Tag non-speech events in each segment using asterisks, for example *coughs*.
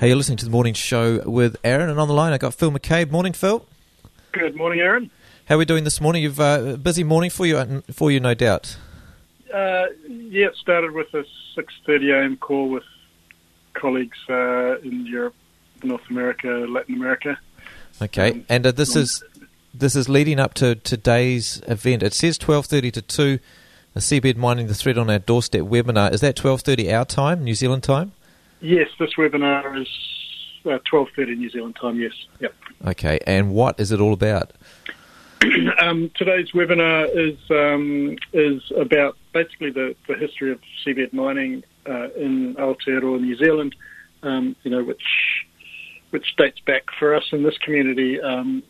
Hey, you're listening to the morning show with Aaron, and on the line I got Phil McCabe. Morning, Phil. Good morning, Aaron. How are we doing this morning? You've uh, a busy morning for you, uh, for you, no doubt. Uh, yeah, it started with a 6:30 a.m. call with colleagues uh, in Europe, North America, Latin America. Okay, um, and uh, this is this is leading up to today's event. It says 12:30 to 2. The seabed mining the threat on our doorstep webinar. Is that 12:30 our time, New Zealand time? Yes, this webinar is uh, twelve thirty New Zealand time. Yes. Yep. Okay, and what is it all about? *clears throat* um, today's webinar is um, is about basically the, the history of seabed mining uh, in Aotearoa, New Zealand. Um, you know, which which dates back for us in this community, um,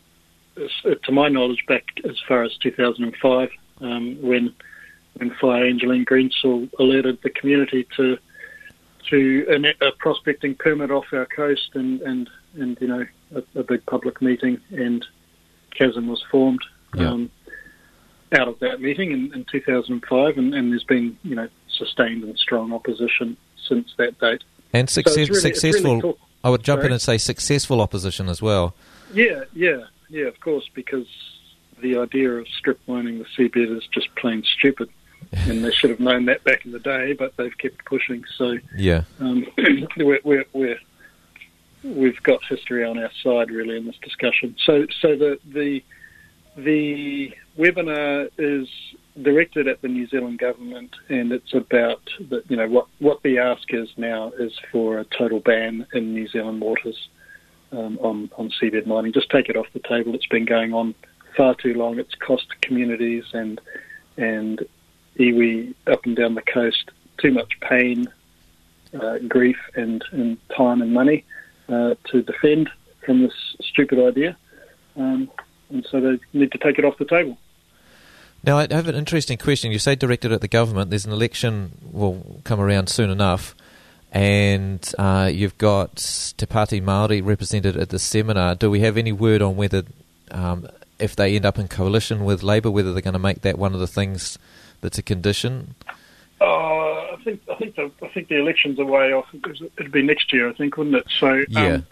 to my knowledge, back as far as 2005, um, when when Fire Angeline Greensill alerted the community to to a, a, prospecting permit off our coast, and and and you know a, a big public meeting, and KASM was formed yeah. um, out of that meeting in, in 2005, and, and, there's been you know sustained and strong opposition since that date. And success, so really, successful. Really. I would jump Sorry? in and say successful opposition as well. Yeah, yeah, yeah. Of course, because the idea of strip mining the seabed is just plain stupid *laughs* and they should have known that back in the day, but they've kept pushing. So yeah, um, *clears throat* we're, we're, we're, we've got history on our side really in this discussion. So so the the the webinar is directed at the New Zealand government, and it's about the, you know what what the ask is now is for a total ban in New Zealand waters um, on on seabed mining. Just take it off the table. It's been going on far too long. It's cost communities and and iwi up and down the coast too much pain, uh, grief, and, and time and money uh, to defend from this stupid idea. Um, and so they need to take it off the table. Now, I have an interesting question. You say directed at the government. There's an election will come around soon enough, and uh, you've got Te Pāti Māori represented at the seminar. Do we have any word on whether, um, if they end up in coalition with Labour, whether they're going to make that one of the things that's a condition? Uh, I think I think the I think the elections are way off. It'd be next year, I think, wouldn't it? So yeah. Um,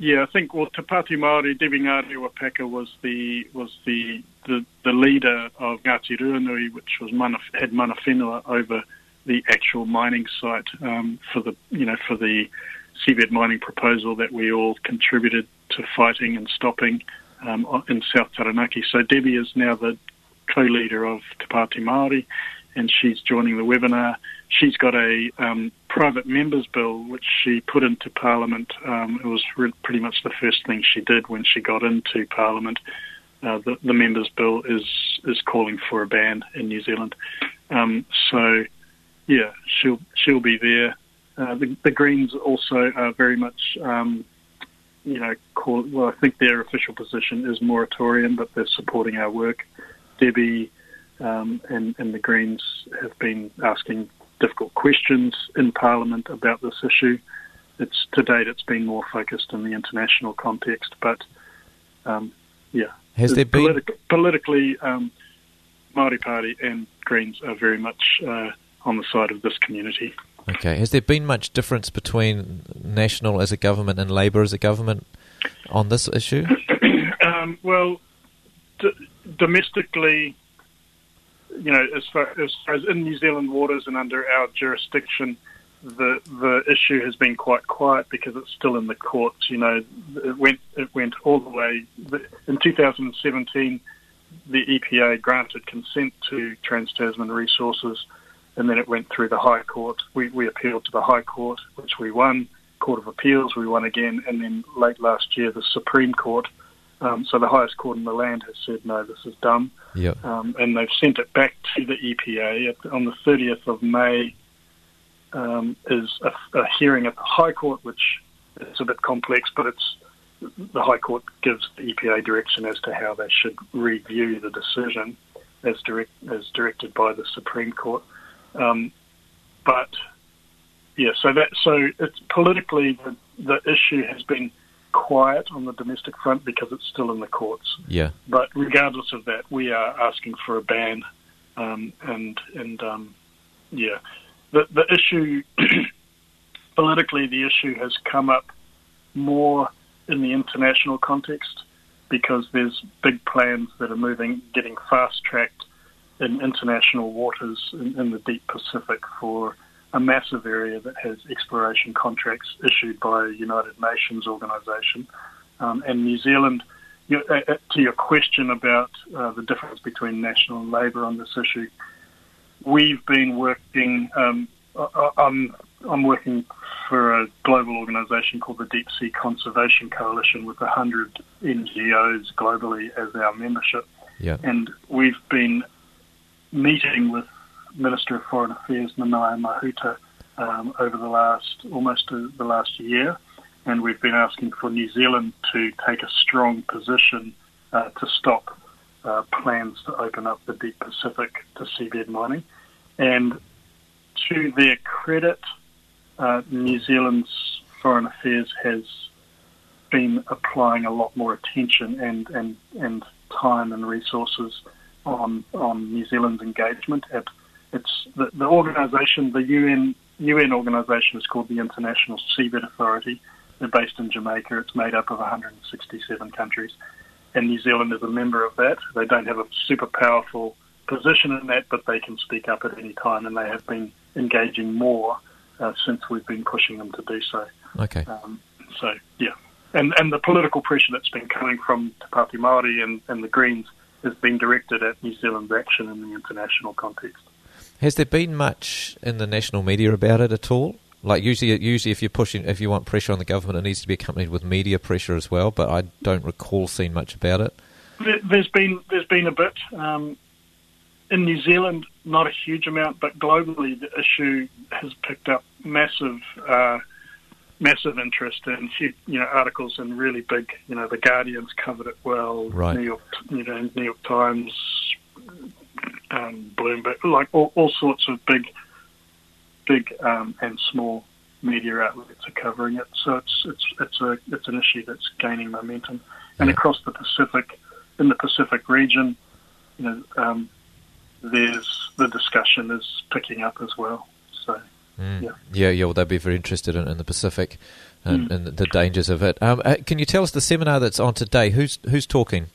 yeah, I think well, Te Pāti Māori, Debbie Ngarewa-Packer was the was the, the, the leader of Ngāti Ruanui, which was mana, had mana whenua over the actual mining site um, for the you know for the seabed mining proposal that we all contributed to fighting and stopping um, in South Taranaki. So Debbie is now the co-leader of Te Pāti Māori, and she's joining the webinar. She's got a um, private members bill which she put into Parliament. Um, it was re- pretty much the first thing she did when she got into Parliament. Uh, the, the, members bill is is calling for a ban in New Zealand. Um, so, yeah, she'll she'll be there. Uh, the, the, Greens also are very much, um, you know, call, well, I think their official position is moratorium, but they're supporting our work. Debbie um, and, and the Greens have been asking difficult questions in Parliament about this issue. It's to date it's been more focused in the international context, but um, yeah, has there been politically um, Maori Party and Greens are very much uh, on the side of this community. Okay, has there been much difference between National as a government and Labor as a government on this issue? *coughs* um, well, d- domestically, you know, as far, as far as in New Zealand waters and under our jurisdiction, the the issue has been quite quiet because it's still in the courts. You know, it went it went all the way in 2017. The EPA granted consent to Trans Tasman Resources, and then it went through the High Court. We we appealed to the High Court, which we won. Court of Appeals, we won again, and then late last year, the Supreme Court um, so the highest court in the land has said no, this is dumb, yep. um, and they've sent it back to the EPA At, on the 30th of May. Um, is a, a, hearing at the High Court, which is a bit complex, but it's the High Court gives the EPA direction as to how they should review the decision, as direct as directed by the Supreme Court. Um, but yeah, so that so it's politically the, the issue has been quiet on the domestic front because it's still in the courts. Yeah. But regardless of that, we are asking for a ban, um, and and um, yeah, the the issue *clears throat* politically, the issue has come up more in the international context because there's big plans that are moving, getting fast tracked in international waters in, in, the deep Pacific for a massive area that has exploration contracts issued by a United Nations organisation. Um, and New Zealand, you, uh, uh, to your question about uh, the difference between national and labour on this issue, we've been working. Um, I'm, I'm working for a global organisation called the Deep Sea Conservation Coalition with 100 NGOs globally as our membership. Yeah. And we've been meeting with Minister of Foreign Affairs Nanaia Mahuta um, over the last almost uh, the last year, and we've been asking for New Zealand to take a strong position uh, to stop uh, plans to open up the deep Pacific to seabed mining. And to their credit, uh, New Zealand's Foreign Affairs has been applying a lot more attention and, and, and time and resources on on New Zealand's engagement. At it's the, the organisation, the UN UN organisation is called the International Seabed Authority. They're based in Jamaica. It's made up of 167 countries, and New Zealand is a member of that. They don't have a super powerful position in that, but they can speak up at any time, and they have been engaging more uh, since we've been pushing them to do so. Okay. Um, so yeah, and and the political pressure that's been coming from Te Pāti Māori and, and the Greens has been directed at New Zealand's action in the international context. Has there been much in the national media about it at all? Like usually, usually if you're pushing, if you want pressure on the government, it needs to be accompanied with media pressure as well. But I don't recall seeing much about it. There's been there's been a bit um, in New Zealand, not a huge amount, but globally the issue has picked up massive. Uh, massive interest and you know articles in really big you know the Guardian's covered it well right. New York you know New York Times um, Bloomberg like all, all, sorts of big big um, and small media outlets are covering it so it's it's it's a it's an issue that's gaining momentum and yeah. across the Pacific in the Pacific region you know um, there's the discussion is picking up as well so Mm. Yeah. yeah, yeah. Well, they'd be very interested in, in the Pacific and, mm. and, the dangers of it. Um, uh, can you tell us the seminar that's on today? Who's who's talking?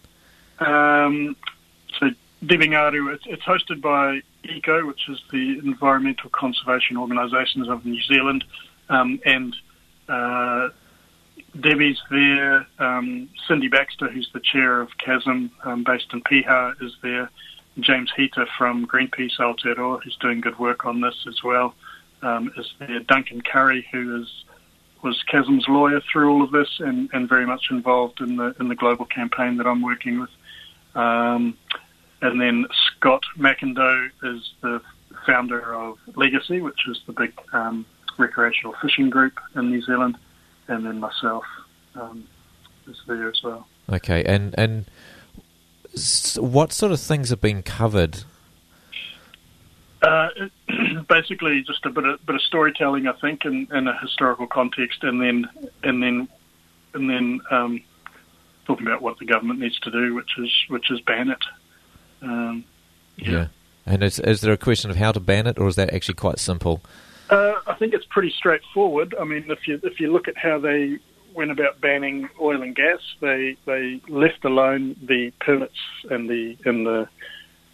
Um, so Debbie Ngarewa, it's, it's hosted by ECO, which is the Environmental Conservation Organisations of New Zealand, um, and uh, Debbie's there. Um, Cindy Baxter, who's the chair of KASM, um, based in Piha, is there. James Heater from Greenpeace Aotearoa, who's doing good work on this as well um, is there Duncan Currie, who is was KASM's lawyer through all of this and, and very much involved in the in the global campaign that I'm working with. Um, and then Scott MacIndoe is the founder of LegaSea, which is the big um, recreational fishing group in New Zealand, and then myself um, is there as well. Okay, and and what sort of things have been covered uh, *clears throat* basically, just a bit of bit of storytelling, I think, in, in a historical context, and then and then and then um, talking about what the government needs to do, which is which is ban it. Um, yeah. yeah. And is, is there a question of how to ban it, or is that actually quite simple? Uh, I think it's pretty straightforward. I mean, if you if you look at how they went about banning oil and gas, they they left alone the permits and the and the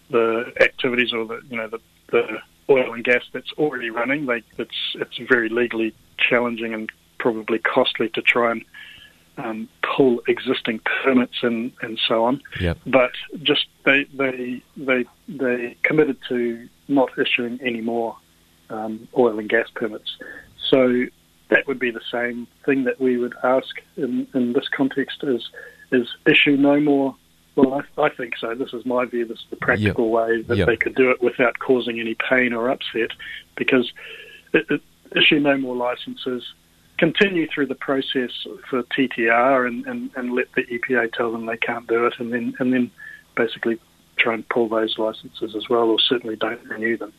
the activities or the you know the the oil and gas that's already running. They, it's it's very legally challenging and probably costly to try and um, pull existing permits and, and so on. Yep. But just they they they they committed to not issuing any more um, oil and gas permits. So that would be the same thing that we would ask in, in this context is is issue no more well, I, I, think so. This is my view. This is the practical yep. way that yep. they could do it without causing any pain or upset, because it, it, issue no more licenses, continue through the process for TTR, and, and, and let the EPA tell them they can't do it, and then and then basically try and pull those licenses as well, or certainly don't renew them,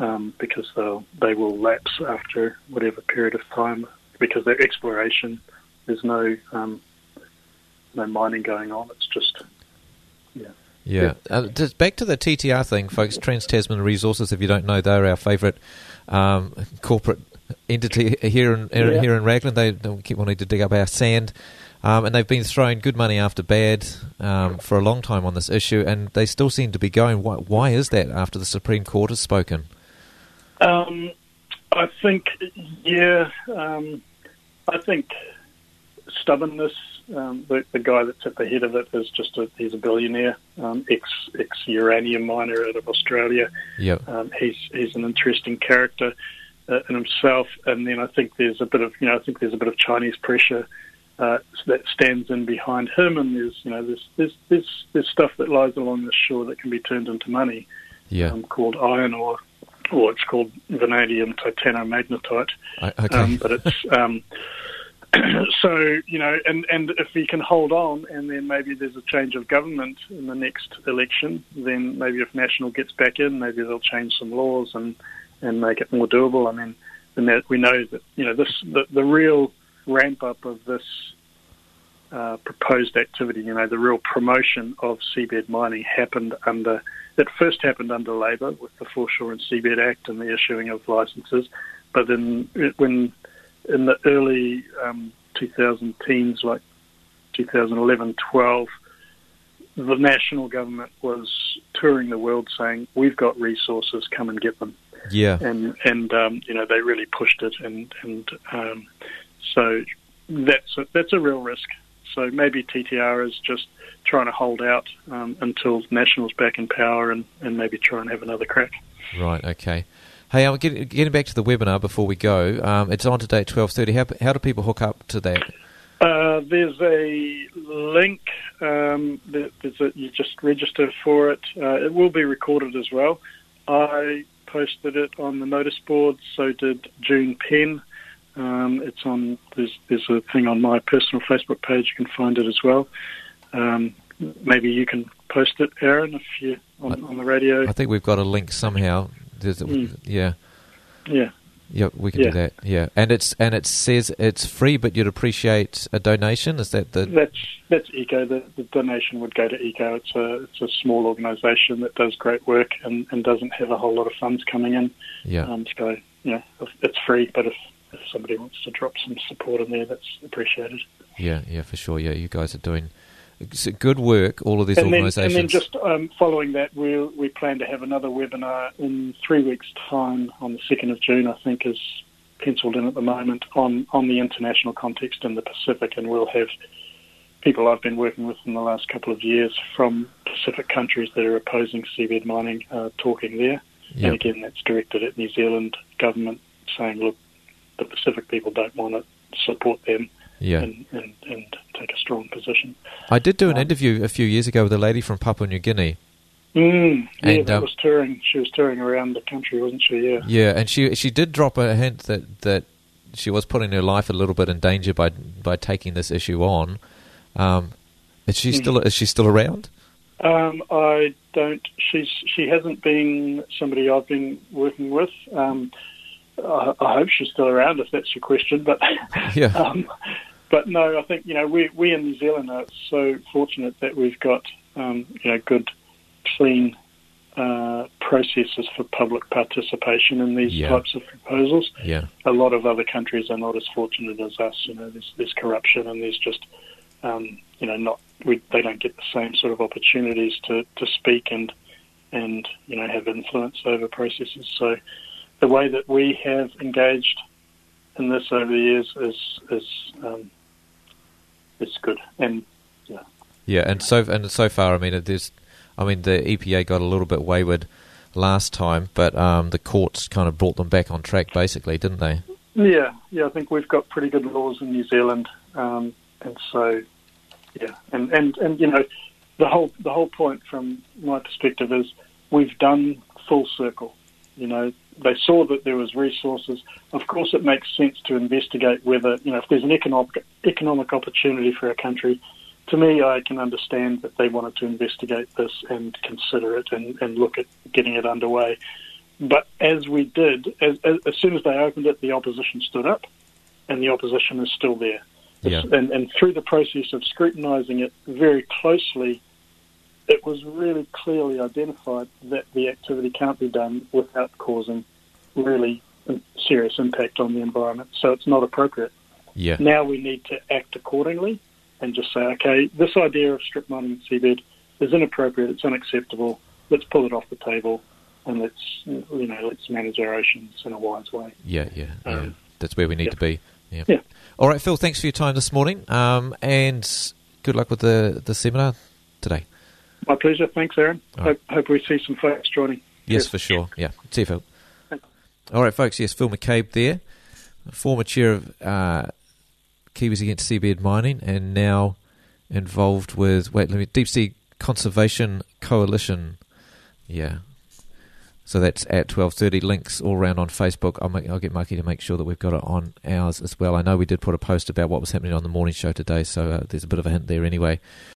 um, because they'll they will lapse after whatever period of time, because their exploration there's no um, no mining going on. It's just yeah. Yeah. Uh, just back to the TTR thing, folks. Trans Tasman Resources. If you don't know, they're our favourite um, corporate entity here in Yeah. here in Raglan. They, they keep wanting to dig up our sand, um, and they've been throwing good money after bad um, for a long time on this issue, and they still seem to be going. Why, why is that? After the Supreme Court has spoken, Um, I think, yeah, um, I think stubbornness. Um, the, the guy that's at the head of it is just a, he's a billionaire, um, ex ex uranium miner out of Australia. yeah, Um, he's he's an interesting character uh, in himself, and then I think there's a bit of you know I think there's a bit of Chinese pressure uh, that stands in behind him, and there's you know there's there's there's, there's stuff that lies along the shore that can be turned into money. Yeah, um, called iron ore, or it's called vanadium titanomagnetite. I, okay, Um, but it's um, *clears throat* so you know, and and if he can hold on, and then maybe there's a change of government in the next election, then maybe if National gets back in, maybe they'll change some laws and and make it more doable. I mean, we know that you know this the, the real ramp up of this. Uh, proposed activity, you know, the real promotion of seabed mining happened under, it first happened under Labor with the Foreshore and Seabed Act and the issuing of licenses, but then when in the early um, 2000 teens, like 2011, 12, the national government was touring the world saying, "We've got resources, come and get them." Yeah, And and um, you know they really pushed it, and and um, so that's a, that's a real risk. So maybe TTR is just trying to hold out um, until National's back in power, and, and maybe try and have another crack. right, okay. Hey, I'm getting, getting back to the webinar before we go. Um, it's on today at twelve thirty. How, how do people hook up to that? Uh, there's a link. Um, that, there's a, you just register for it. Uh, it will be recorded as well. I posted it on the notice board. So did June Penn. Um, it's on. There's there's a thing on my personal Facebook page. You can find it as well. Um, maybe you can post it, Aaron, if you on, on the radio. I think we've got a link somehow. Mm. Yeah, Yeah. Yeah, we can Yeah. do that. Yeah, and it's and it says it's free, but you'd appreciate a donation. Is that the? That's that's Eco. The, the donation would go to Eco. It's a it's a small organisation that does great work and, and doesn't have a whole lot of funds coming in. Yeah, Um, so yeah, it's free. But if, if somebody wants to drop some support in there, that's appreciated. yeah, yeah, for sure. Yeah, you guys are doing it's good work. All of these And then, and then just um, following that, we we plan to have another webinar in three weeks' time on the second of June. I think is penciled in at the moment on on the international context in the Pacific, and we'll have people I've been working with in the last couple of years from Pacific countries that are opposing seabed mining uh, talking there. yeah, And again, that's directed at New Zealand government, saying, look, the Pacific people don't want to support them yeah. and, and, and take a strong position. I did do an um, interview a few years ago with a lady from Papua New Guinea. Mm, yeah, And, um, was touring. She was touring around the country, wasn't she? Yeah. Yeah, and she she did drop a hint that that she was putting her life a little bit in danger by by taking this issue on. Um, is she Mhm. still is she still around? Um, I don't. She's she hasn't been somebody I've been working with. Um, I, I hope she's still around, if that's your question. But *laughs* Yeah, um, but no, I think you know we we in New Zealand are so fortunate that we've got um, you know good, clean uh, processes for public participation in these Yeah. types of proposals. yeah, a lot of other countries are not as fortunate as us. You know, there's, there's corruption and there's just, um, you know, not we, they don't get the same sort of opportunities to, to speak and and you know have influence over processes. So the way that we have engaged in this over the years is is um, is good. And yeah. Yeah, And so and so far, I mean, there's, I mean, the EPA got a little bit wayward last time, but um, the courts kind of brought them back on track, basically, didn't they? yeah, yeah, I think we've got pretty good laws in New Zealand, um, and so yeah, and, and and you know, the whole the whole point from my perspective is we've done full circle. You know, they saw that there was resources. Of course, it makes sense to investigate whether you know if there's an economic economic opportunity for a country. To me, I can understand that they wanted to investigate this and consider it and, and look at getting it underway. But as we did, as, as, as soon as they opened it, the opposition stood up, and the opposition is still there. Yeah. And, and through the process of scrutinising it very closely, it was really clearly identified that the activity can't be done without causing really serious impact on the environment, so it's not appropriate. Yeah. Now we need to act accordingly and just say, okay, this idea of strip mining in seabed is inappropriate, it's unacceptable. Let's pull it off the table and let's you know let's manage our oceans in a wise way. Yeah, yeah, yeah. Um, That's where we need yeah. to be. Yeah. Yeah. All right, Phil. Thanks for your time this morning, um, and good luck with the the seminar today. My pleasure. Thanks, Aaron. All Hope, hope we see some folks joining. Yes, Yes. for sure. Yeah. See you, Phil. Thanks. All right, folks. Yes, Phil McCabe there, former chair of uh, Kiwis Against Seabed Mining, and now involved with wait, let me Deep Sea Conservation Coalition. Yeah. So that's at twelve thirty. Links all around on Facebook. I'll, make, I'll get Marky to make sure that we've got it on ours as well. I know we did put a post about what was happening on the morning show today, so uh, there's a bit of a hint there anyway.